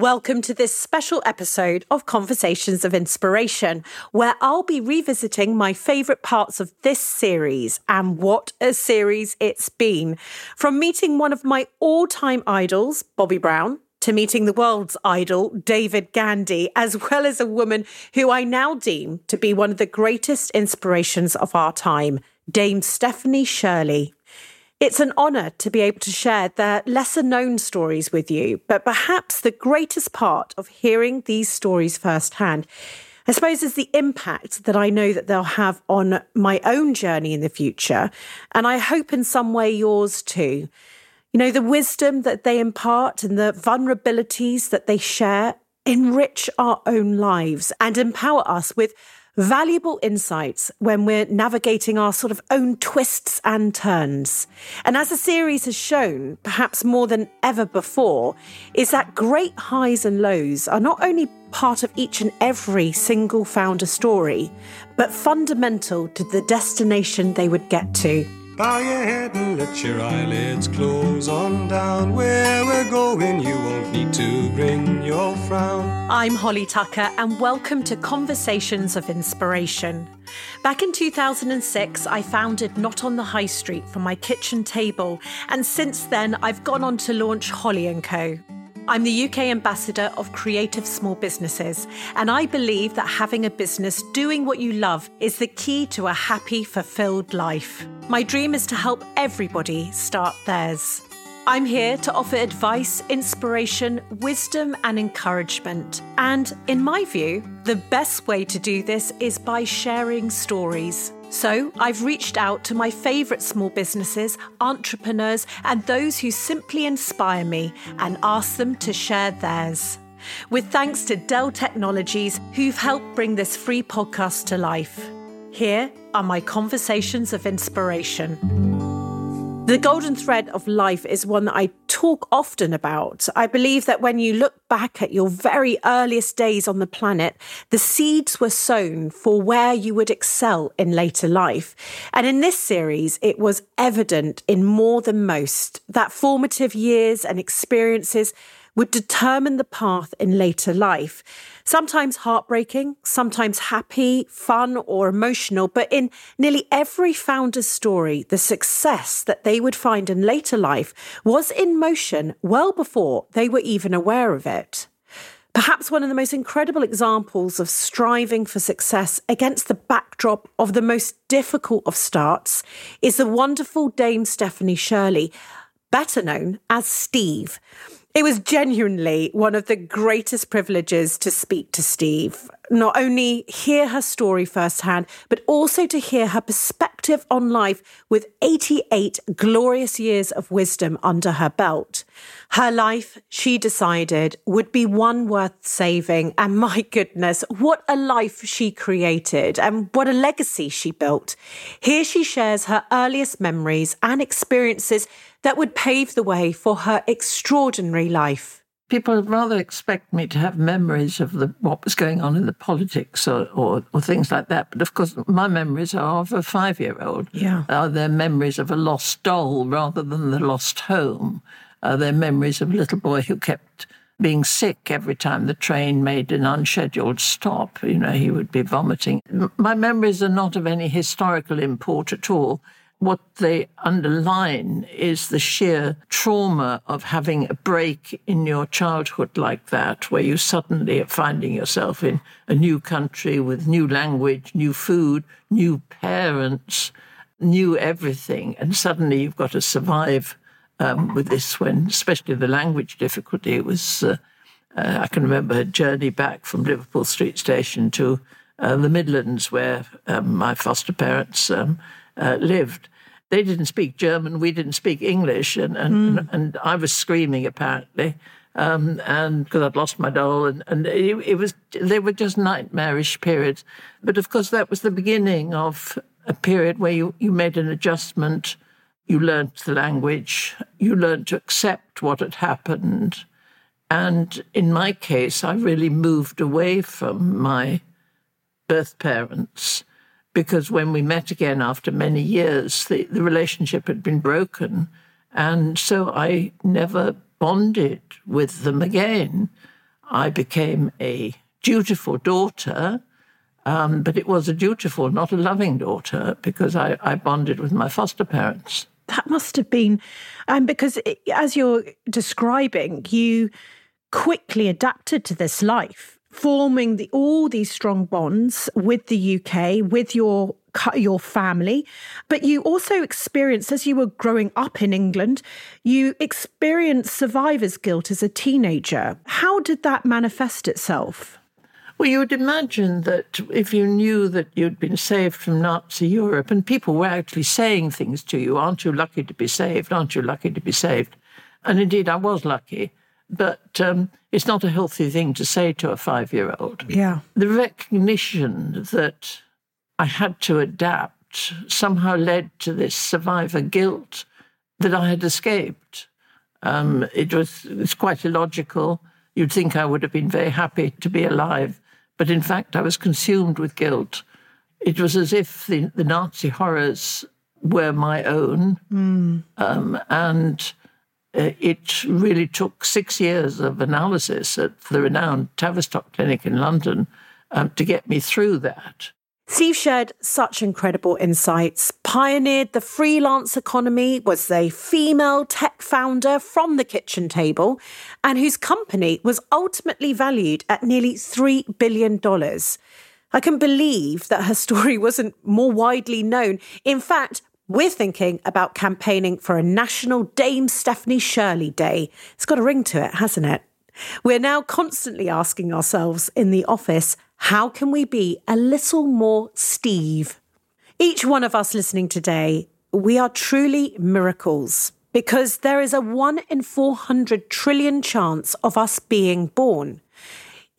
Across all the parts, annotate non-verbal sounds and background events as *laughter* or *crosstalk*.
Welcome to this special episode of Conversations of Inspiration, where I'll be revisiting my favourite parts of this series. And what a series it's been! From meeting one of my all time idols, Bobbi Brown, to meeting the world's idol, David Gandy, as well as a woman who I now deem to be one of the greatest inspirations of our time, Dame Stephanie Shirley. It's an honour to be able to share their lesser known stories with you, but perhaps the greatest part of hearing these stories firsthand, I suppose, is the impact that I know that they'll have on my own journey in the future. And I hope in some way yours too. You know, the wisdom that they impart and the vulnerabilities that they share enrich our own lives and empower us with valuable insights when we're navigating our sort of own twists and turns. And as the series has shown, perhaps more than ever before, is that great highs and lows are not only part of each and every single founder story, but fundamental to the destination they would get to. Bow your head and let your eyelids close on down. Where we're going, you won't need to bring your frown. I'm Holly Tucker, and welcome to Conversations of Inspiration. Back in 2006, I founded Not on the High Street from my kitchen table, and since then, I've gone on to launch Holly & Co. I'm the UK ambassador of creative small businesses, and I believe that having a business doing what you love is the key to a happy, fulfilled life. My dream is to help everybody start theirs. I'm here to offer advice, inspiration, wisdom, and encouragement. And in my view, the best way to do this is by sharing stories. So I've reached out to my favourite small businesses, entrepreneurs, and those who simply inspire me and asked them to share theirs. With thanks to Dell Technologies, who've helped bring this free podcast to life. Here are my conversations of inspiration. The golden thread of life is one that I talk often about. I believe that when you look back at your very earliest days on the planet, the seeds were sown for where you would excel in later life. And in this series, it was evident in more than most that formative years and experiences would determine the path in later life. Sometimes heartbreaking, sometimes happy, fun, or emotional, but in nearly every founder's story, the success that they would find in later life was in motion well before they were even aware of it. Perhaps one of the most incredible examples of striving for success against the backdrop of the most difficult of starts is the wonderful Dame Stephanie Shirley, better known as Steve. It was genuinely one of the greatest privileges to speak to Steve. Not only hear her story firsthand, but also to hear her perspective on life with 88 glorious years of wisdom under her belt. Her life, she decided, would be one worth saving. And my goodness, what a life she created and what a legacy she built. Here she shares her earliest memories and experiences that would pave the way for her extraordinary life. People rather expect me to have memories of the, what was going on in the politics or, or, or things like that. But of course, my memories are of a five year old. Yeah. Are they're memories of a lost doll rather than the lost home. Are they're memories of a little boy who kept being sick every time the train made an unscheduled stop. You know, he would be vomiting. My memories are not of any historical import at all what they underline is the sheer trauma of having a break in your childhood like that, where you suddenly are finding yourself in a new country with new language, new food, new parents, new everything. And suddenly you've got to survive um, with this when, especially the language difficulty, it was. Uh, uh, I can remember a journey back from Liverpool Street Station to uh, the Midlands, where um, my foster parents um, uh, lived. They didn't speak German, we didn't speak English, and and, mm. and I was screaming apparently, um, and because I'd lost my doll, and and it, it, was they were just nightmarish periods. But of course, that was the beginning of a period where you you made an adjustment, you learnt the language, you learned to accept what had happened, and in my case, I really moved away from my birth parents because when we met again after many years, the, the relationship had been broken. And so I never bonded with them again. I became a dutiful daughter, um, but it was a dutiful, not a loving daughter, because I, I bonded with my foster parents. That must have been, um, because it, as you're describing, you quickly adapted to this life, forming the, all these strong bonds with the UK, with your your family, but you also experienced, as you were growing up in England, you experienced survivor's guilt as a teenager. How did that manifest itself? Well, you would imagine that if you knew that you'd been saved from Nazi Europe and people were actually saying things to you, aren't you lucky to be saved? Aren't you lucky to be saved? And indeed, I was lucky. But um, it's not a healthy thing to say to a five year old. Yeah. The recognition that I had to adapt somehow led to this survivor guilt that I had escaped. Um, it was it's quite illogical. You'd think I would have been very happy to be alive but in fact, I was consumed with guilt. It was as if the, the Nazi horrors were my own. Mm. Um, and it really took six years of analysis at the renowned Tavistock Clinic in London um, to get me through that. Steve shared such incredible insights, pioneered the freelance economy, was a female tech founder from the kitchen table, and whose company was ultimately valued at nearly $3 billion. I can believe that her story wasn't more widely known. In fact, we're thinking about campaigning for a national Dame Stephanie Shirley Day. It's got a ring to it, hasn't it? We're now constantly asking ourselves in the office how can we be a little more Steve? Each one of us listening today, we are truly miracles because there is a 1 in 400 trillion chance of us being born.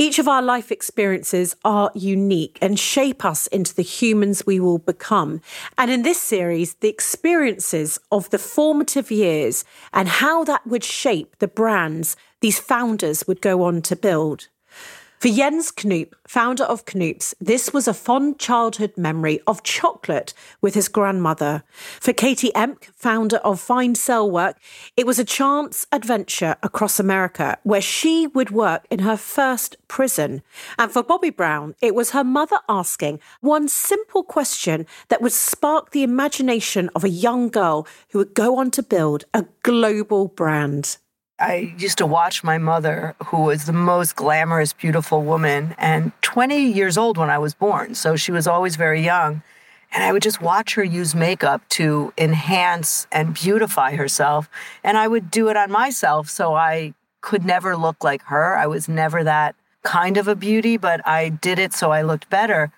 Each of our life experiences are unique and shape us into the humans we will become. And in this series, the experiences of the formative years and how that would shape the brands these founders would go on to build. For Jens Knoop, founder of Knoops, this was a fond childhood memory of chocolate with his grandmother. For Katie Emck, founder of Fine Cell Work, it was a chance adventure across America where she would work in her first prison. And for Bobbi Brown, it was her mother asking one simple question that would spark the imagination of a young girl who would go on to build a global brand. I used to watch my mother, who was the most glamorous, beautiful woman, and 20 years old when I was born. So she was always very young. And I would just watch her use makeup to enhance and beautify herself. And I would do it on myself. So I could never look like her. I was never that kind of a beauty, but I did it so I looked better.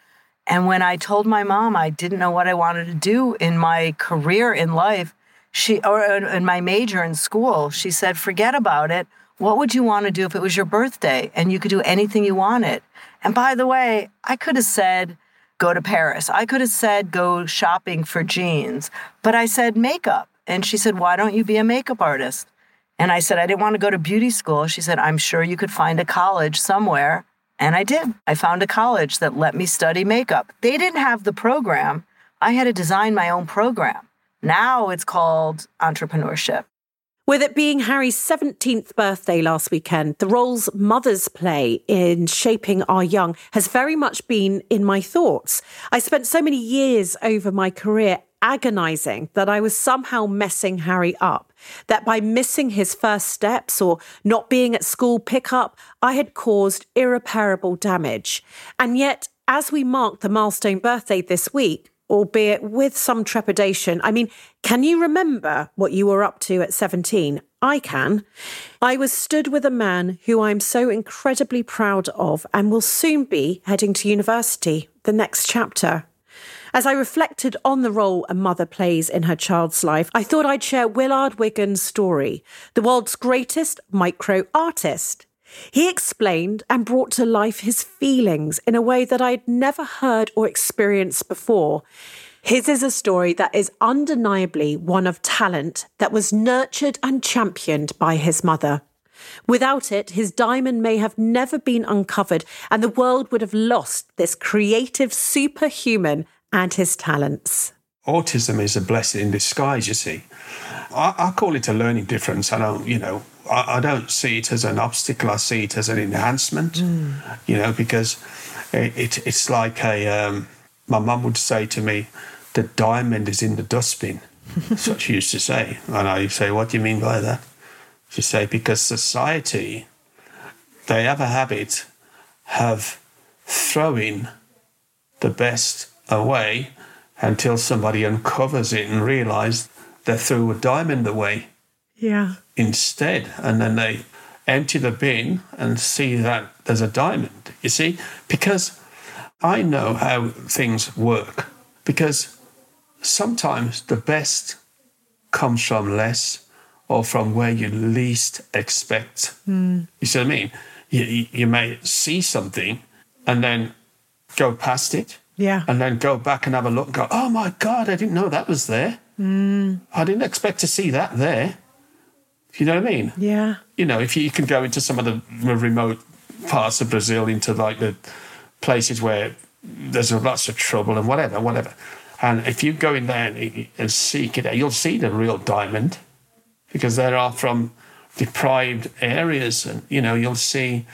And when I told my mom I didn't know what I wanted to do in my career in life, she or uh, in my major in school, she said, "Forget about it. What would you want to do if it was your birthday and you could do anything you wanted?" And by the way, I could have said go to Paris. I could have said go shopping for jeans, but I said makeup. And she said, "Why don't you be a makeup artist?" And I said, I didn't want to go to beauty school. She said, I'm sure you could find a college somewhere. And I did. I found a college that let me study makeup. They didn't have the program. I had to design my own program. Now it's called entrepreneurship. With it being Harry's 17th birthday last weekend, the roles mothers play in shaping our young has very much been in my thoughts. I spent so many years over my career agonizing that I was somehow messing Harry up, that by missing his first steps or not being at school pickup, I had caused irreparable damage. And yet, as we marked the milestone birthday this week, albeit with some trepidation. I mean, can you remember what you were up to at 17? I can. I was stood with a man who I'm so incredibly proud of and will soon be heading to university, the next chapter. As I reflected on the role a mother plays in her child's life, I thought I'd share Willard Wigan's story, the world's greatest micro artist. He explained and brought to life his feelings in a way that I had never heard or experienced before. His is a story that is undeniably one of talent that was nurtured and championed by his mother. Without it, his diamond may have never been uncovered, and the world would have lost this creative superhuman and his talents. Autism is a blessing in disguise, you see. I, I call it a learning difference. I don't, you know, I, I, don't see it as an obstacle. I see it as an enhancement. Mm. You know, because it, it it's like a. Um, my mum would say to me, "The diamond is in the dustbin." *laughs* That's what she used to say, and I say, "What do you mean by that?" She say, "Because society, they have a habit of throwing the best away until somebody uncovers it and realizes they threw a diamond away. Yeah. Instead, and then they empty the bin and see that there's a diamond. You see, because I know how things work. Because sometimes the best comes from less or from where you least expect. Mm. You see what I mean? You, you may see something and then go past it. Yeah. And then go back and have a look and go, oh my God, I didn't know that was there. Mm. I didn't expect to see that there. You know what I mean? Yeah. You know, if you, can go into some of the remote parts of Brazil, into like the places where there's lots of trouble and whatever, whatever. And if you go in there and, and seek it, you'll see the real diamond because they are from deprived areas. And, you know, you'll see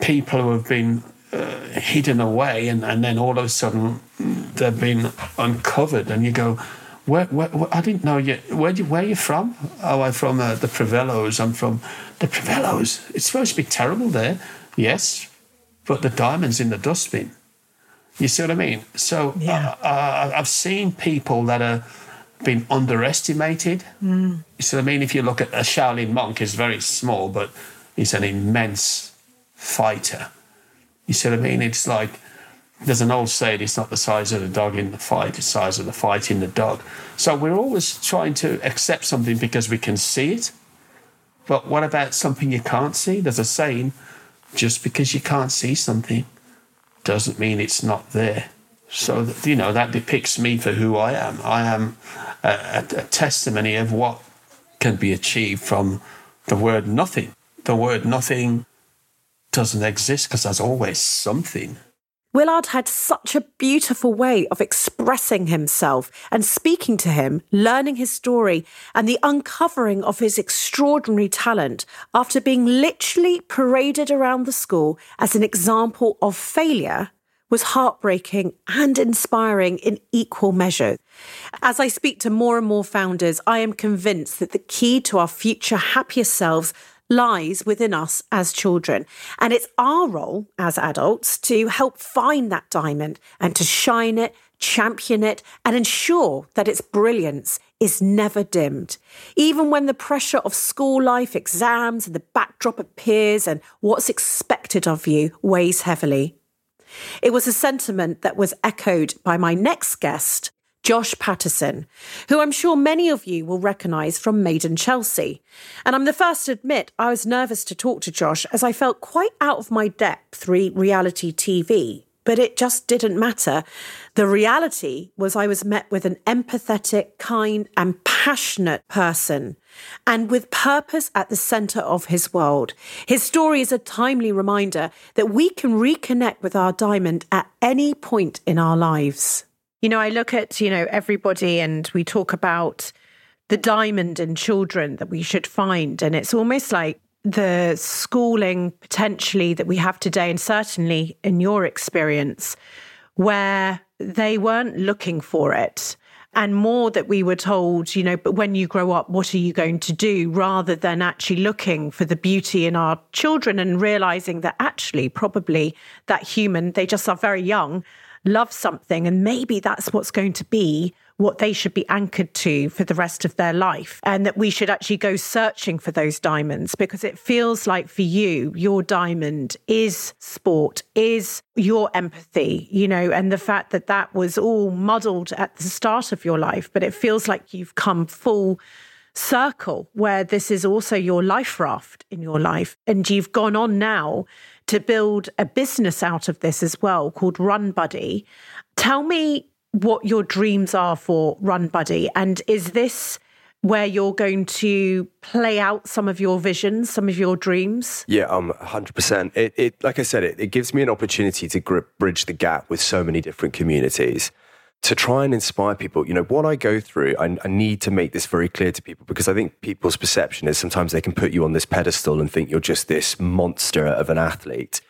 people who have been uh, hidden away and, and then all of a sudden they've been uncovered. And you go, where, where, where, I didn't know you. Where you where you from? Oh, I'm from uh, the Prevelos. I'm from the Prevelos. It's supposed to be terrible there. Yes, but the diamonds in the dustbin. You see what I mean? So yeah. uh, uh, I've seen people that are been underestimated. Mm. You see what I mean? If you look at a Shaolin monk, he's very small, but he's an immense fighter. You see what I mean? It's like there's an old saying, it's not the size of the dog in the fight, it's the size of the fight in the dog. So we're always trying to accept something because we can see it. But what about something you can't see? There's a saying, just because you can't see something doesn't mean it's not there. So, that, you know, that depicts me for who I am. I am a, a, a testimony of what can be achieved from the word nothing. The word nothing doesn't exist because there's always something. Willard had such a beautiful way of expressing himself and speaking to him, learning his story, and the uncovering of his extraordinary talent after being literally paraded around the school as an example of failure was heartbreaking and inspiring in equal measure. As I speak to more and more founders, I am convinced that the key to our future happier selves lies within us as children. And it's our role as adults to help find that diamond and to shine it, champion it, and ensure that its brilliance is never dimmed. Even when the pressure of school life, exams, and the backdrop of peers and what's expected of you weighs heavily. It was a sentiment that was echoed by my next guest, Josh Patterson, who I'm sure many of you will recognise from Made in Chelsea. And I'm the first to admit I was nervous to talk to Josh as I felt quite out of my depth re reality TV. But it just didn't matter. The reality was I was met with an empathetic, kind, and passionate person, and with purpose at the centre of his world. His story is a timely reminder that we can reconnect with our diamond at any point in our lives. You know, I look at, you know, everybody and we talk about the diamond in children that we should find. And it's almost like the schooling potentially that we have today, and certainly in your experience, where they weren't looking for it. And more that we were told, you know, but when you grow up, what are you going to do? Rather than actually looking for the beauty in our children and realizing that actually, probably that human, they just are very young love something and maybe that's what's going to be what they should be anchored to for the rest of their life and that we should actually go searching for those diamonds because it feels like for you your diamond is sport is your empathy you know and the fact that that was all muddled at the start of your life but it feels like you've come full circle where this is also your life raft in your life and you've gone on now to build a business out of this as well called Run Buddy. Tell me what your dreams are for Run Buddy. And is this where you're going to play out some of your visions, some of your dreams? Yeah, um, 100%. It, it like I said, it, it gives me an opportunity to grip, bridge the gap with so many different communities. To try and inspire people, you know, what I go through, I, I, need to make this very clear to people because I think people's perception is sometimes they can put you on this pedestal and think you're just this monster of an athlete.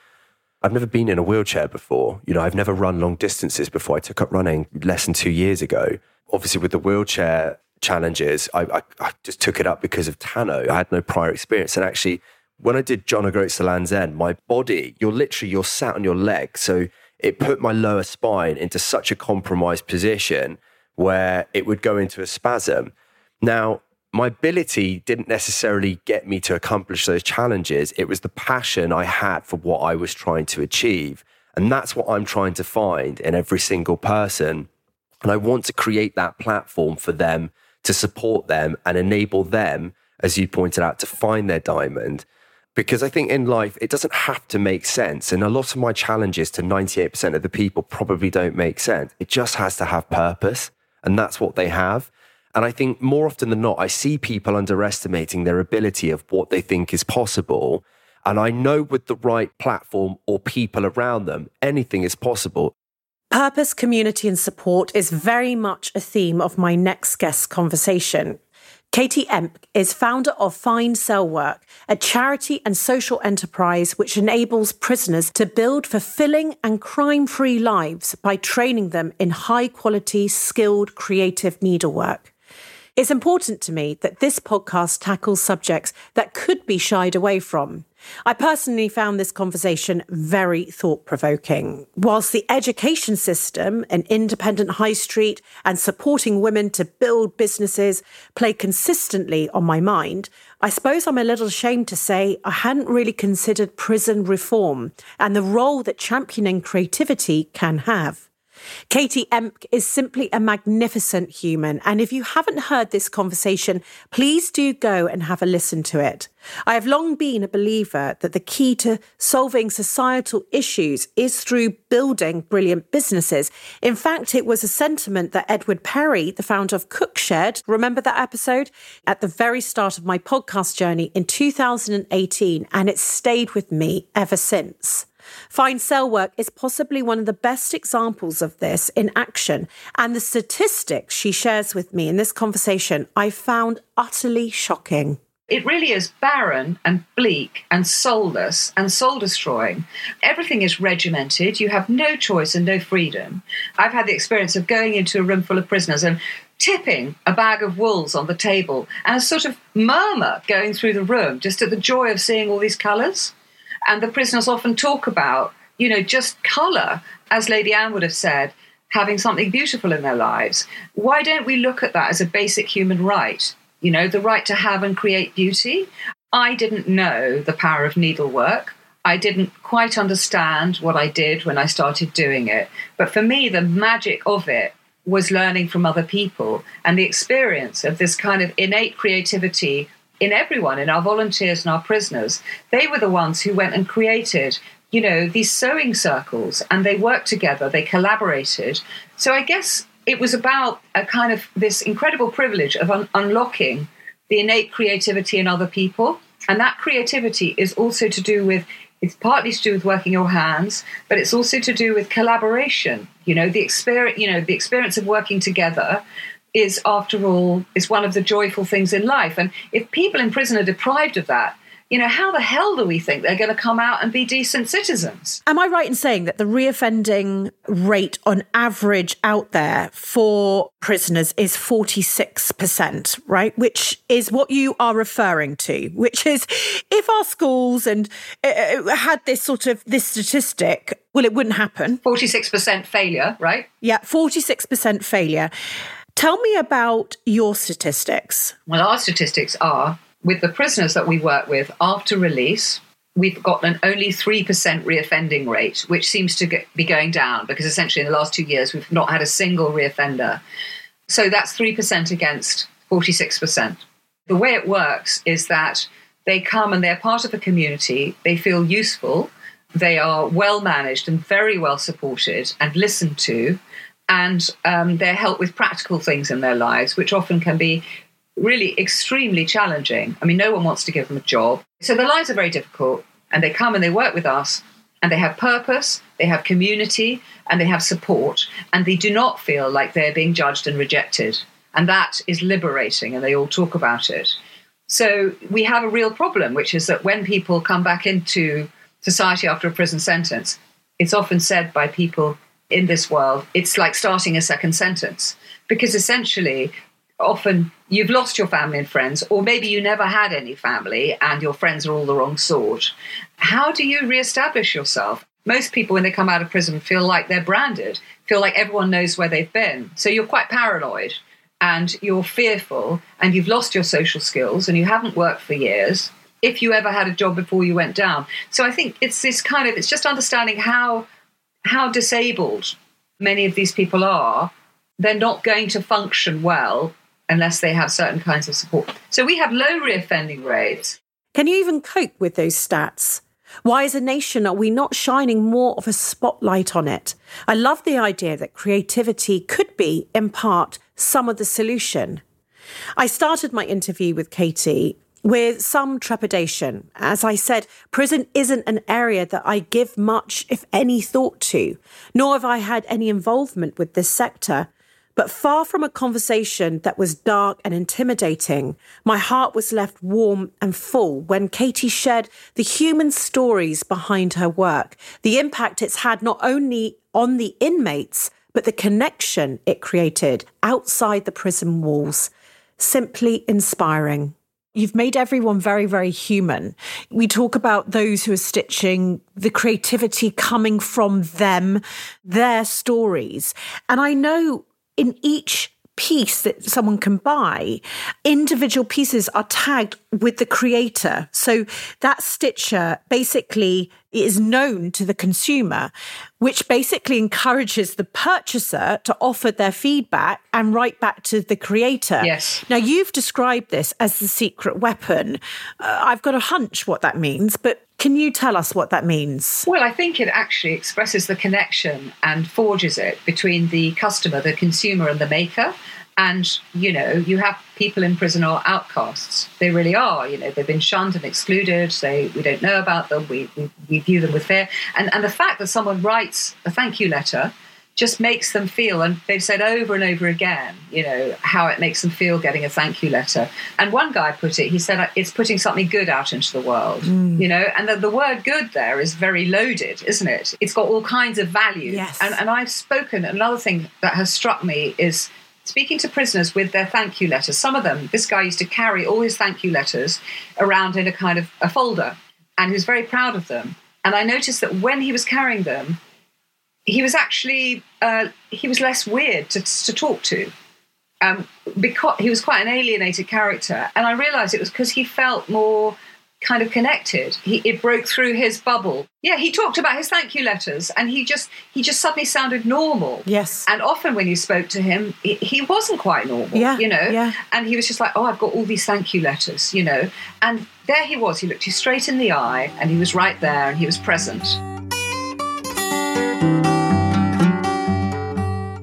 I've never been in a wheelchair before. You know, I've never run long distances before. I took up running less than two years ago. Obviously, with the wheelchair challenges, I, I, I just took it up because of Tano. I had no prior experience. And actually, when I did John O'Groats to Land's End, my body, you're literally, you're sat on your leg. So it put my lower spine into such a compromised position where it would go into a spasm. Now, my ability didn't necessarily get me to accomplish those challenges. It was the passion I had for what I was trying to achieve. And that's what I'm trying to find in every single person. And I want to create that platform for them to support them and enable them, as you pointed out, to find their diamond because I think in life it doesn't have to make sense. And a lot of my challenges to 98% of the people probably don't make sense. It just has to have purpose. And that's what they have. And I think more often than not, I see people underestimating their ability of what they think is possible. And I know with the right platform or people around them, anything is possible. Purpose, community, and support is very much a theme of my next guest conversation. Katie Emck is founder of Fine Cell Work, a charity and social enterprise which enables prisoners to build fulfilling and crime free lives by training them in high quality, skilled, creative needlework. It's important to me that this podcast tackles subjects that could be shied away from. I personally found this conversation very thought provoking. Whilst the education system, an independent high street, and supporting women to build businesses play consistently on my mind, I suppose I'm a little ashamed to say I hadn't really considered prison reform and the role that championing creativity can have. Katie Emck is simply a magnificent human. And if you haven't heard this conversation, please do go and have a listen to it. I have long been a believer that the key to solving societal issues is through building brilliant businesses. In fact, it was a sentiment that Edward Perry, the founder of Cookshed, remember that episode? At the very start of my podcast journey in 2018, and it's stayed with me ever since. Fine Cell Work is possibly one of the best examples of this in action. And the statistics she shares with me in this conversation, I found utterly shocking. It really is barren and bleak and soulless and soul destroying. Everything is regimented. You have no choice and no freedom. I've had the experience of going into a room full of prisoners and tipping a bag of wools on the table and a sort of murmur going through the room just at the joy of seeing all these colours. And the prisoners often talk about, you know, just colour, as Lady Anne would have said, having something beautiful in their lives. Why don't we look at that as a basic human right? You know, the right to have and create beauty. I didn't know the power of needlework. I didn't quite understand what I did when I started doing it. But for me, the magic of it was learning from other people and the experience of this kind of innate creativity in everyone, in our volunteers and our prisoners, they were the ones who went and created, you know, these sewing circles and they worked together, they collaborated. So I guess it was about a kind of this incredible privilege of un- unlocking the innate creativity in other people. And that creativity is also to do with it's partly to do with working your hands, but it's also to do with collaboration. You know, the experience, you know, the experience of working together is, after all, is one of the joyful things in life. And if people in prison are deprived of that, you know, how the hell do we think they're going to come out and be decent citizens? Am I right in saying that the reoffending rate on average out there for prisoners is 46%, right? Which is what you are referring to, which is if our schools and uh, uh had this sort of this statistic, well, it wouldn't happen. 46% failure, right? Yeah, 46% failure. Tell me about your statistics. Well, our statistics are with the prisoners that we work with after release, we've got an only 3% reoffending rate, which seems to get, be going down because essentially in the last two years we've not had a single reoffender. So that's 3% against 46%. The way it works is that they come and they're part of a community, they feel useful, they are well managed and very well supported and listened to and um, their help with practical things in their lives, which often can be really extremely challenging. I mean, no one wants to give them a job. So their lives are very difficult, and they come and they work with us. and they have purpose, they have community, and they have support, and they do not feel like they're being judged and rejected. And that is liberating, and they all talk about it. So we have a real problem, which is that when people come back into society after a prison sentence, it's often said by people in this world, it's like starting a second sentence. Because essentially, often you've lost your family and friends, or maybe you never had any family and your friends are all the wrong sort. How do you reestablish yourself? Most people, when they come out of prison, feel like they're branded, feel like everyone knows where they've been. So you're quite paranoid and you're fearful and you've lost your social skills and you haven't worked for years if you ever had a job before you went down. So I think it's this kind of it's just understanding how how disabled many of these people are. They're not going to function well unless they have certain kinds of support. So we have low reoffending rates. Can you even cope with those stats? Why, as a nation, are we not shining more of a spotlight on it? I love the idea that creativity could be, in part, some of the solution. I started my interview with Katie with some trepidation. As I said, prison isn't an area that I give much, if any, thought to, nor have I had any involvement with this sector. But far from a conversation that was dark and intimidating, my heart was left warm and full when Katie shared the human stories behind her work, the impact it's had not only on the inmates, but the connection it created outside the prison walls. Simply inspiring. You've made everyone very, very human. We talk about those who are stitching, the creativity coming from them, their stories. And I know in each piece that someone can buy, individual pieces are tagged with the creator. So that stitcher basically is known to the consumer, which basically encourages the purchaser to offer their feedback and write back to the creator. Yes. Now, you've described this as the secret weapon. Uh, I've got a hunch what that means, but can you tell us what that means? Well, I think it actually expresses the connection and forges it between the customer, the consumer, and the maker. And, you know, you have people in prison are outcasts. They really are. You know, they've been shunned and excluded. They, we don't know about them. We, we, we view them with fear. And, and the fact that someone writes a thank you letter just makes them feel, and they've said over and over again, you know, how it makes them feel getting a thank you letter. And one guy put it, he said, it's putting something good out into the world, mm. you know, and the, the, word good there is very loaded, isn't it? It's got all kinds of value. Yes. And, and I've spoken, another thing that has struck me is speaking to prisoners with their thank you letters. Some of them, this guy used to carry all his thank you letters around in a kind of a folder, and he was very proud of them. And I noticed that when he was carrying them, he was actually uh, he was less weird to, to talk to. Um, because he was quite an alienated character. And i realized it was because he felt more kind of connected. He, it broke through his bubble. Yeah he talked about his thank you letters and he just he just suddenly sounded normal. Yes. And often when you spoke to him he, he wasn't quite normal yeah you know? yeah. and he was just like oh i've got all these thank you letters you know? And there he was. He looked you straight in the eye and he was right there and he was present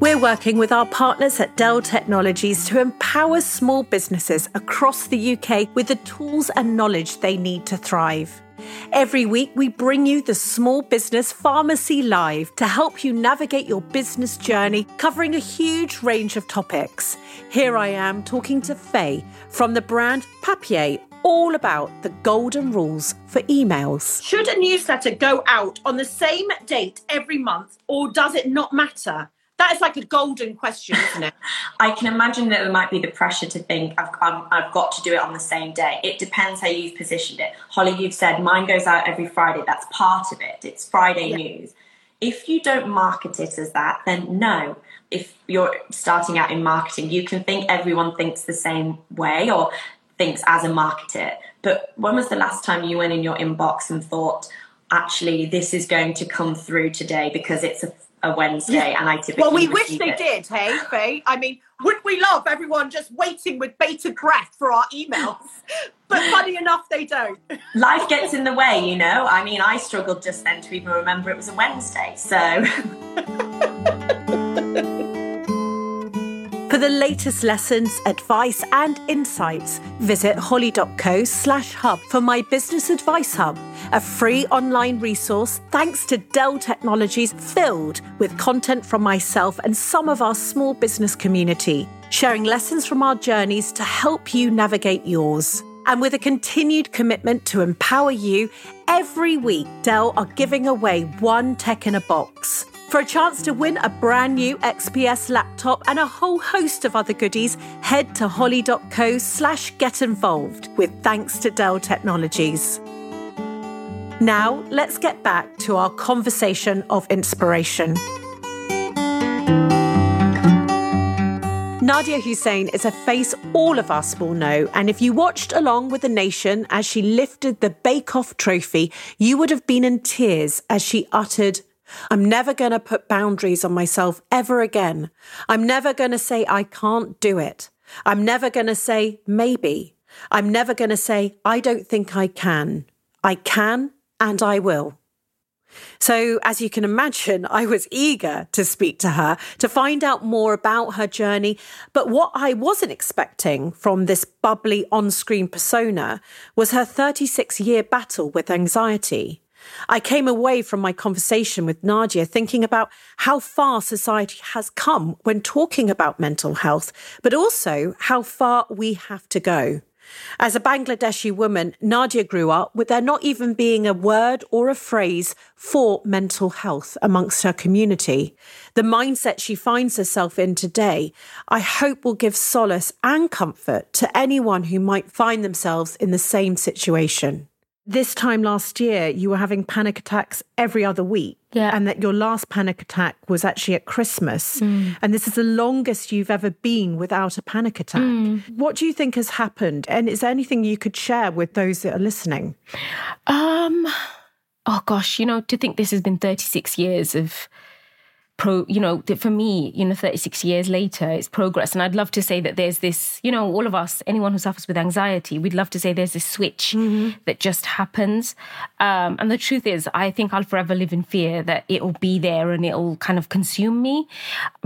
We're working with our partners at Dell Technologies to empower small businesses across the UK with the tools and knowledge they need to thrive. Every week, we bring you the Small Business Pharmacy Live to help you navigate your business journey, covering a huge range of topics. Here I am talking to Faye from the brand Papier all about the golden rules for emails. Should a newsletter go out on the same date every month, or does it not matter? That is like a golden question, isn't it? *laughs* I can imagine that there might be the pressure to think I've, i have got to do it on the same day. It depends how you've positioned it. Holly, you've said mine goes out every Friday. That's part of it. It's Friday yeah. news. If you don't market it as that, then no. If you're starting out in marketing, you can think everyone thinks the same way or thinks as a marketer. But when was the last time you went in your inbox and thought, actually, this is going to come through today because it's a a Wednesday, and I typically. Well, we wish they it. did, hey, Faye. I mean, wouldn't we love everyone just waiting with bated breath for our emails? *laughs* but funny enough, they don't. *laughs* Life gets in the way, you know. I mean, I struggled just then to even remember it was a Wednesday, so. *laughs* For the latest lessons, advice, and insights, visit holly.co slash hub for my business advice hub, a free online resource thanks to Dell Technologies filled with content from myself and some of our small business community, sharing lessons from our journeys to help you navigate yours. And with a continued commitment to empower you, every week Dell are giving away one tech in a box. For a chance to win a brand new XPS laptop and a whole host of other goodies, head to holly.co slash get involved with thanks to Dell Technologies. Now, let's get back to our conversation of inspiration. Nadiya Hussain is a face all of us will know, and if you watched along with the nation as she lifted the Bake Off trophy, you would have been in tears as she uttered, I'm never going to put boundaries on myself ever again. I'm never going to say I can't do it. I'm never going to say maybe. I'm never going to say I don't think I can. I can and I will. So, as you can imagine, I was eager to speak to her to find out more about her journey. But what I wasn't expecting from this bubbly on screen persona was her 36 year battle with anxiety. I came away from my conversation with Nadiya thinking about how far society has come when talking about mental health, but also how far we have to go. As a Bangladeshi woman, Nadiya grew up with there not even being a word or a phrase for mental health amongst her community. The mindset she finds herself in today, I hope will give solace and comfort to anyone who might find themselves in the same situation this time last year you were having panic attacks every other week yeah. and that your last panic attack was actually at christmas mm. and this is the longest you've ever been without a panic attack mm. what do you think has happened and is there anything you could share with those that are listening um oh gosh you know to think this has been 36 years of pro you know for me you know 36 years later it's progress. And i'd love to say that there's this you know all of us anyone who suffers with anxiety we'd love to say there's this switch mm-hmm. that just happens. Um, and the truth is i think i'll forever live in fear that it'll be there and it'll kind of consume me.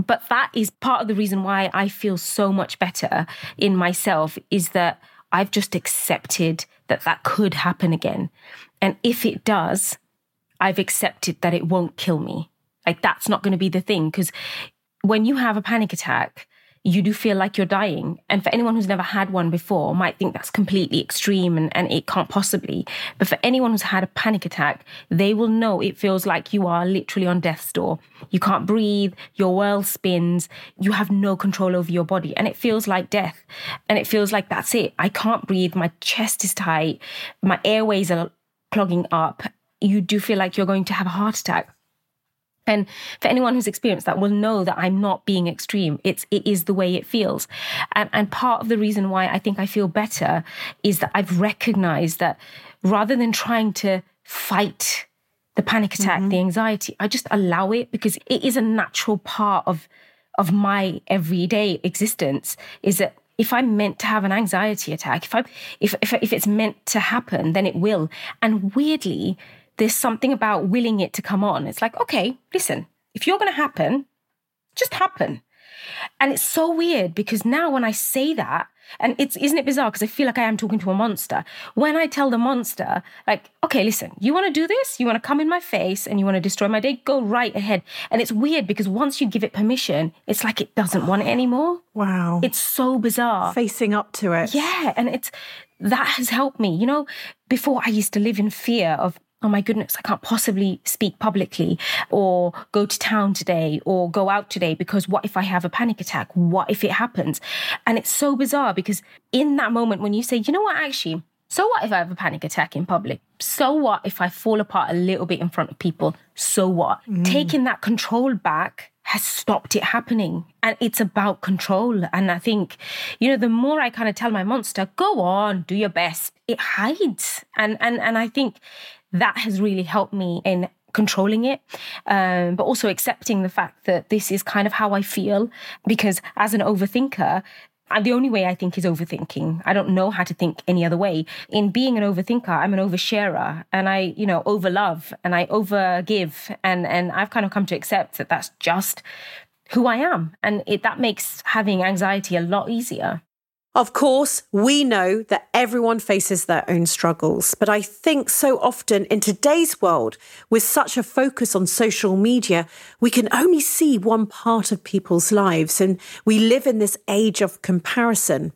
But that is part of the reason why i feel so much better in myself is that i've just accepted that that could happen again. And if it does i've accepted that it won't kill me like that's not going to be the thing because when you have a panic attack, you do feel like you're dying. And for anyone who's never had one before, might think that's completely extreme and, and it can't possibly. But for anyone who's had a panic attack, they will know it feels like you are literally on death's door. You can't breathe, your world spins, you have no control over your body, and it feels like death. And it feels like that's it. I can't breathe, my chest is tight, my airways are clogging up. You do feel like you're going to have a heart attack. And for anyone who's experienced that will know that I'm not being extreme. It's it is the way it feels. And and part of the reason why I think I feel better is that I've recognized that rather than trying to fight the panic attack, mm-hmm. the anxiety, I just allow it because it is a natural part of of my everyday existence is that if I'm meant to have an anxiety attack, if I if if if it's meant to happen, then it will. And weirdly, there's something about willing it to come on. It's like, okay, listen, if you're going to happen, just happen. And it's so weird because now when I say that, and it's isn't it bizarre because I feel like I am talking to a monster. When I tell the monster, like, okay, listen, you want to do this? You want to come in my face and you want to destroy my day? Go right ahead. And it's weird because once you give it permission, it's like it doesn't want it anymore. Wow. It's so bizarre. Facing up to it. Yeah. And it's that has helped me. You know, before I used to live in fear of oh my goodness, I can't possibly speak publicly or go to town today or go out today because what if I have a panic attack? What if it happens? And it's so bizarre because in that moment when you say, you know what, actually, so what if I have a panic attack in public? So what if I fall apart a little bit in front of people? So what? Mm. Taking that control back has stopped it happening. And it's about control. And I think, you know, the more I kind of tell my monster, go on, do your best, it hides. And and and I think that has really helped me in controlling it, um, but also accepting the fact that this is kind of how I feel. Because as an overthinker, the only way I think is overthinking. I don't know how to think any other way. In being an overthinker, I'm an oversharer and I, you know, overlove and I overgive. And, and I've kind of come to accept that that's just who I am. And it, that makes having anxiety a lot easier. Of course, we know that everyone faces their own struggles, but I think so often in today's world, with such a focus on social media, we can only see one part of people's lives, and we live in this age of comparison.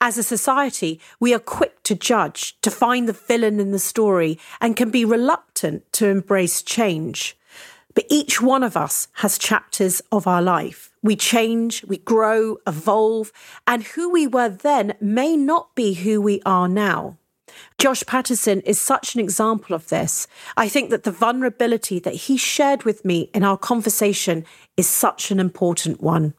As a society, we are quick to judge, to find the villain in the story, and can be reluctant to embrace change. But each one of us has chapters of our life. We change, we grow, evolve, and who we were then may not be who we are now. Josh Patterson is such an example of this. I think that the vulnerability that he shared with me in our conversation is such an important one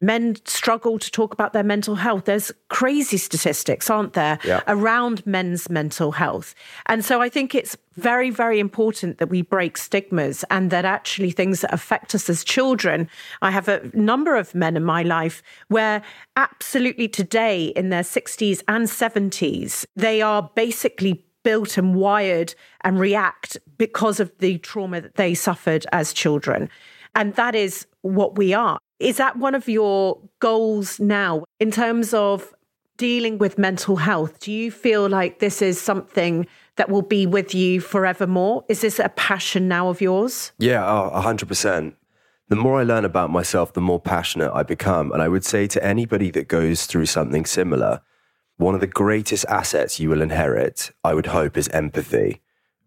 men struggle to talk about their mental health. There's crazy statistics, aren't there, Yeah. around men's mental health. And so I think it's very, very important that we break stigmas and that actually things that affect us as children. I have a number of men in my life where absolutely today, in their 60s and 70s, they are basically built and wired and react because of the trauma that they suffered as children. And that is what we are. Is that one of your goals now in terms of dealing with mental health? Do you feel like this is something that will be with you forevermore? Is this a passion now of yours? Yeah, oh, 100%. The more I learn about myself, the more passionate I become. And I would say to anybody that goes through something similar, one of the greatest assets you will inherit, I would hope, is empathy.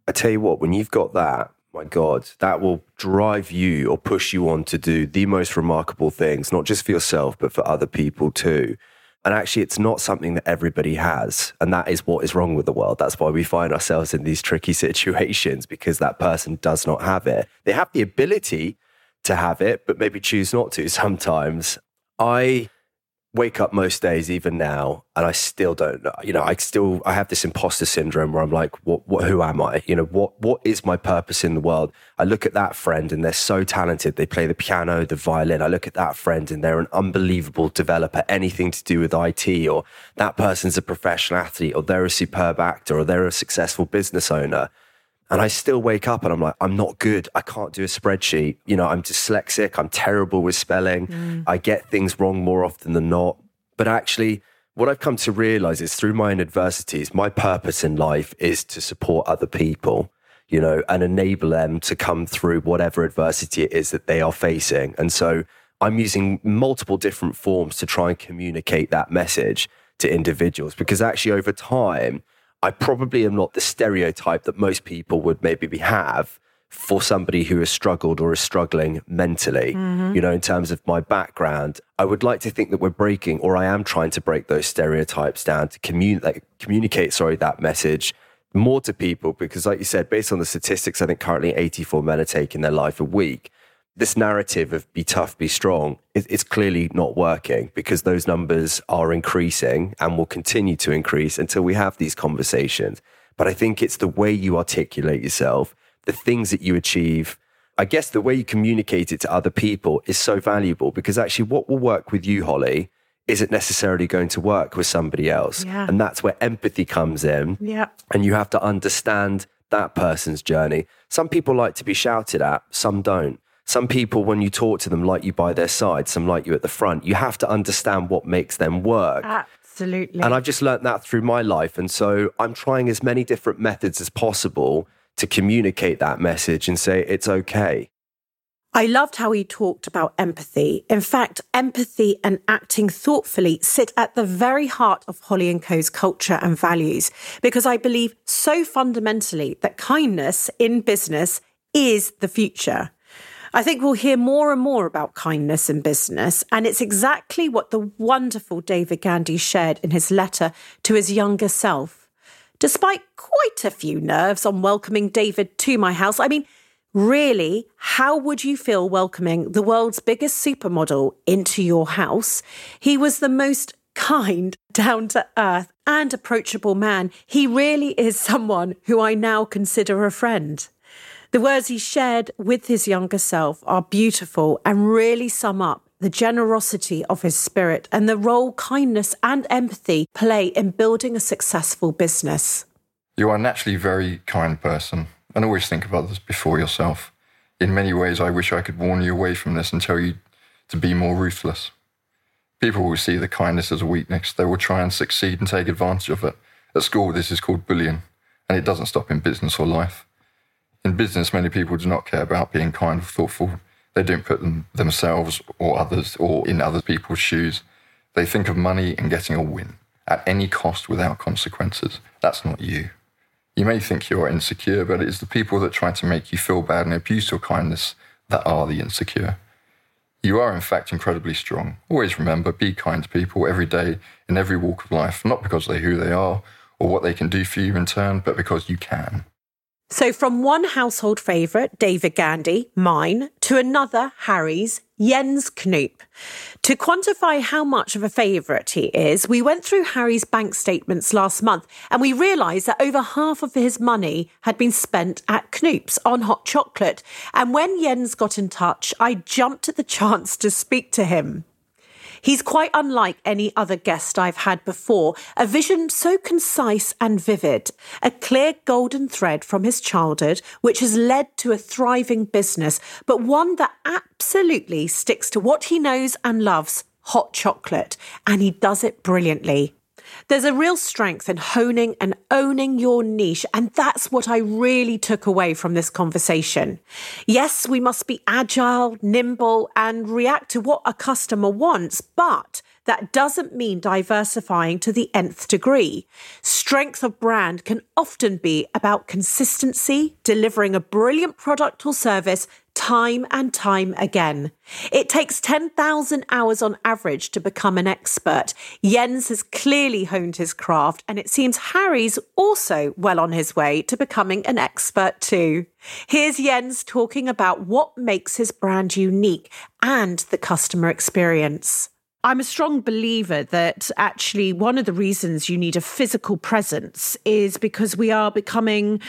I tell you what, when you've got that, my God, that will drive you or push you on to do the most remarkable things, not just for yourself, but for other people too. And actually, it's not something that everybody has. And that is what is wrong with the world. That's why we find ourselves in these tricky *laughs* situations because that person does not have it. They have the ability to have it, but maybe choose not to sometimes. I wake up most days, even now, and I still don't know. You know, I still I have this imposter syndrome where I'm like, what, what who am I? You know, what what is my purpose in the world? I look at that friend and they're so talented. They play the piano, the violin. I look at that friend and they're an unbelievable developer, anything to do with IT, or that person's a professional athlete, or they're a superb actor, or they're a successful business owner. And I still wake up and I'm like, I'm not good. I can't do a spreadsheet. You know, I'm dyslexic. I'm terrible with spelling. Mm. I get things wrong more often than not. But actually, what I've come to realize is through my own adversities, my purpose in life is to support other people, you know, and enable them to come through whatever adversity it is that they are facing. And so I'm using multiple different forms to try and communicate that message to individuals because actually, over time, I probably am not the stereotype that most people would maybe have for somebody who has struggled or is struggling mentally. Mm-hmm. You know, in terms of my background, I would like to think that we're breaking, or I am trying to break those stereotypes down to communicate, communicate, sorry, that message more to people. Because, like you said, based on the statistics, I think currently 84 men are taking their life a week this narrative of be tough, be strong, it, it's clearly not working because those numbers are increasing and will continue to increase until we have these conversations. But I think it's the way you articulate yourself, the things that you achieve. I guess the way you communicate it to other people is so valuable because actually, what will work with you, Holly, isn't necessarily going to work with somebody else. Yeah. And that's where empathy comes in Yeah. and you have to understand that person's journey. Some people like to be shouted at, some don't. Some people, when you talk to them, like you by their side, some like you at the front. You have to understand what makes them work. Absolutely. And I've just learnt that through my life. And so I'm trying as many different methods as possible to communicate that message and say it's okay. I loved how he talked about empathy. In fact, empathy and acting thoughtfully sit at the very heart of Holly and Co.'s culture and values, because I believe so fundamentally that kindness in business is the future. I think we'll hear more and more about kindness in business, and it's exactly what the wonderful David Gandy shared in his letter to his younger self. Despite quite a few nerves on welcoming David to my house, I mean, Really, how would you feel welcoming the world's biggest supermodel into your house? He was the most kind, *laughs* down to earth, and approachable man. He really is someone who I now consider a friend. The words he shared with his younger self are beautiful and really sum up the generosity of his spirit and the role kindness and empathy play in building a successful business. You are naturally a very kind person and always think of others before yourself. In many ways, I wish I could warn you away from this and tell you to be more ruthless. People will see the kindness as a weakness. They will try and succeed and take advantage of it. At school, this is called bullying, and it doesn't stop in business or life. In business, many people do not care about being kind or thoughtful. They don't put them, themselves or others or in other people's shoes. They think of money and getting a win at any cost without consequences. That's not you. You may think you are insecure, but it is the people that try to make you feel bad and abuse your kindness that are the insecure. You are, in fact, incredibly strong. Always remember be kind to people every day in every walk of life, not because they're who they are or what they can do for you in turn, but because you can. So, from one household favourite, David Gandy, mine, to another, Harry's, Jens Knoop. To quantify how much of a favourite he is, we went through Harry's bank statements last month and we realised that over half of his money had been spent at Knoops on hot chocolate. And when Jens got in touch, I jumped at the *laughs* chance to speak to him. He's quite unlike any other guest I've had before, a vision so concise and vivid, a clear golden thread from his childhood, which has led to a thriving business, but one that absolutely sticks to what he knows and loves hot chocolate, and he does it brilliantly. There's a real strength in honing and owning your niche, and that's what I really took away from this conversation. Yes, we must be agile, nimble, and react to what a customer wants, but that doesn't mean diversifying to the nth degree. Strength of brand can often be about consistency, delivering a brilliant product or service time and time again. It takes 10,000 hours on average to become an expert. Jens has clearly honed his craft, and it seems Harry's also well on his way to becoming an expert too. Here's Jens talking about what makes his brand unique and the customer experience. I'm a strong believer that actually one of the reasons you need a physical presence is because we are becoming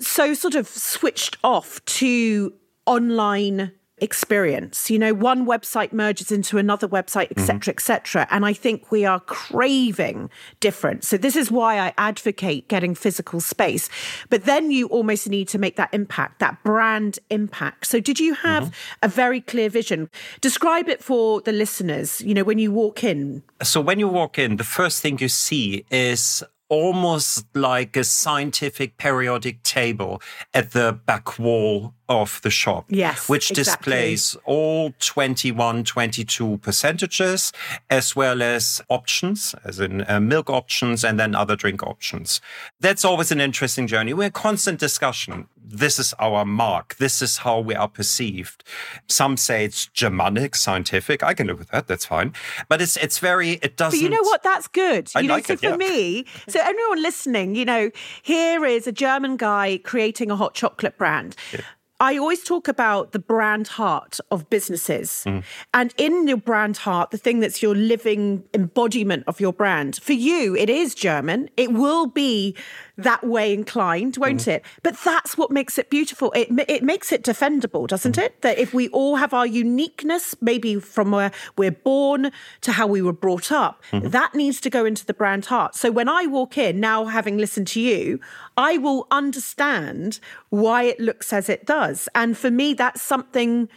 so sort of switched off to online experience. You know, one website merges into another website, etc., etc. And I think we are craving different. So this is why I advocate getting physical space. But then you almost need to make that impact, that brand impact. So did you have mm-hmm. a very clear vision? Describe it for the listeners, you know, when you walk in. So when you walk in, the first thing you see is almost like a scientific periodic table at the back wall of the shop. Yes, Which exactly. displays all 21, 22 percentages, as well as options, as in uh, milk options and then other drink options. That's always an interesting journey. We're in constant discussion. This is our mark. This is how we are perceived. Some say it's Germanic, scientific. I can live with that. That's fine. But it's it's very. It doesn't. But you know what? That's good. I you know, like so it, for yeah. me, so everyone listening, you know, here is a German guy creating a hot chocolate brand. I always talk about the brand heart of businesses. Mm. And in your brand heart, the thing that's your living embodiment of your brand, for you, it is German. It will be that way inclined, won't Mm. it? But that's what makes it beautiful. It, it makes it defendable, doesn't Mm. it? That if we all have our uniqueness, maybe from where we're born to how we were brought up, Mm-hmm. that needs to go into the brand heart. So when I walk in, now having listened to you, I will understand why it looks as it does. And for me, that's something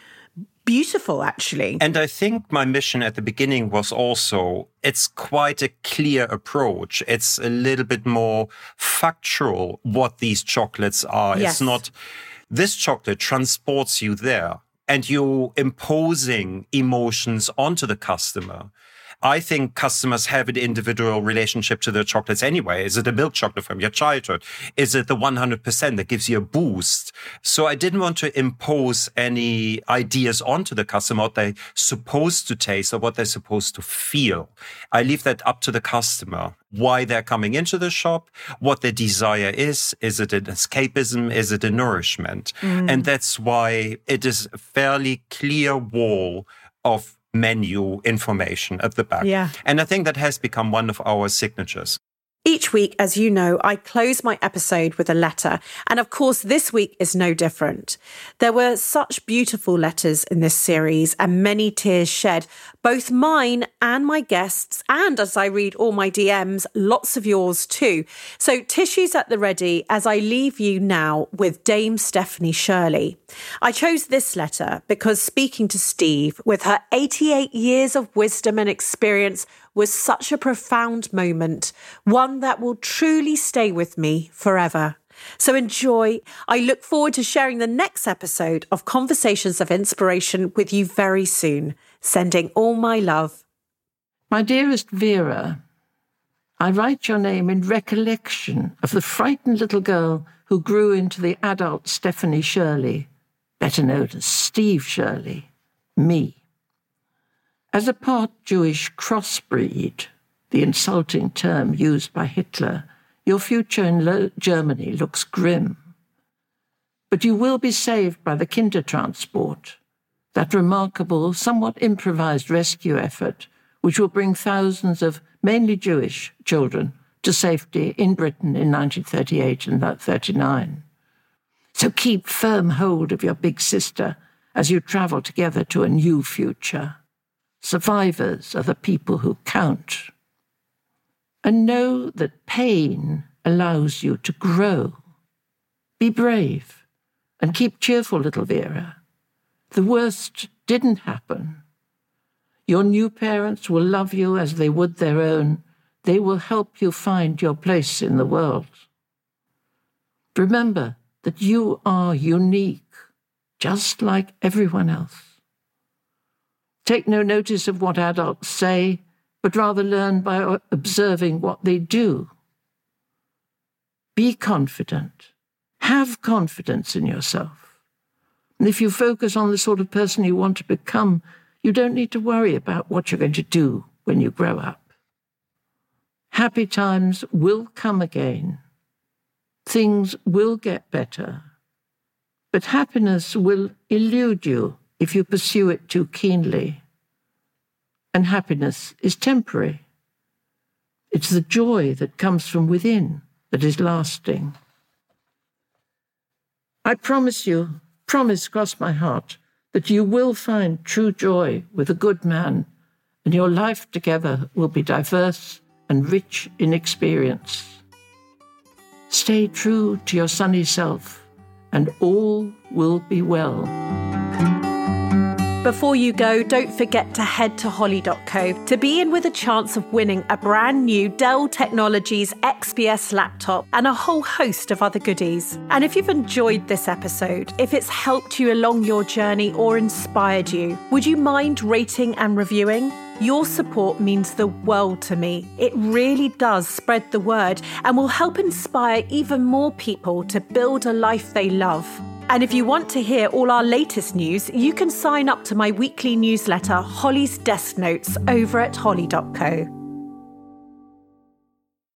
beautiful, actually. And I think my mission at the beginning was also it's quite a clear approach. It's a little bit more factual what these chocolates are. Yes. It's not this chocolate transports you there and you're imposing emotions onto the customer. I think customers have an individual relationship to their chocolates anyway. Is it a milk chocolate from your childhood? Is it the 100% that gives you a boost? So I didn't want to impose any ideas onto the customer, what they're supposed to taste or what they're supposed to feel. I leave that up to the customer. Why they're coming into the shop, what their desire is. Is it an escapism? Is it a nourishment? Mm. And that's why it is a fairly clear wall of menu information at the back. Yeah. And I think that has become one of our signatures. Each week, as you know, I close my episode with a letter. And of course, this week is no different. There were such beautiful letters in this series and many tears shed, both mine and my guests. And as I read all my DMs, lots of yours too. So tissues at the ready as I leave you now with Dame Stephanie Shirley. I chose this letter because speaking to Steve with her 88 years of wisdom and experience was such a profound moment, one that will truly stay with me forever. So enjoy. I look forward to sharing the next episode of Conversations of Inspiration with you very soon. Sending all my love. My dearest Vera, I write your name in recollection of the frightened little girl who grew into the adult Stephanie Shirley, better known as Steve Shirley, me. As a part Jewish crossbreed, the insulting term used by Hitler, your future in Germany looks grim. But you will be saved by the Kindertransport, that remarkable, somewhat improvised rescue effort, which will bring thousands of mainly Jewish children to safety in Britain in 1938 and 39. So keep firm hold of your big sister as you travel together to a new future. Survivors are the people who count. And know that pain allows you to grow. Be brave and keep cheerful, little Vera. The worst didn't happen. Your new parents will love you as they would their own. They will help you find your place in the world. Remember that you are unique, just like everyone else. Take no notice of what adults say, but rather learn by observing what they do. Be confident. Have confidence in yourself. And if you focus on the sort of person you want to become, you don't need to worry about what you're going to do when you grow up. Happy times will come again. Things will get better. But happiness will elude you if you pursue it too keenly and happiness is temporary. It's the joy that comes from within that is lasting. I promise you, promise cross my heart, that you will find true joy with a good man, and your life together will be diverse and rich in experience. Stay true to your sunny self, and all will be well. Before you go, don't forget to head to holly.co to be in with a chance of winning a brand new Dell Technologies XPS laptop and a whole host of other goodies. And if you've enjoyed this episode, if it's helped you along your journey or inspired you, would you mind rating and reviewing? Your support means the world to me. It really does spread the word and will help inspire even more people to build a life they love. And if you want to hear all our latest news, you can sign up to my weekly newsletter, Holly's Desk Notes, over at holly.co.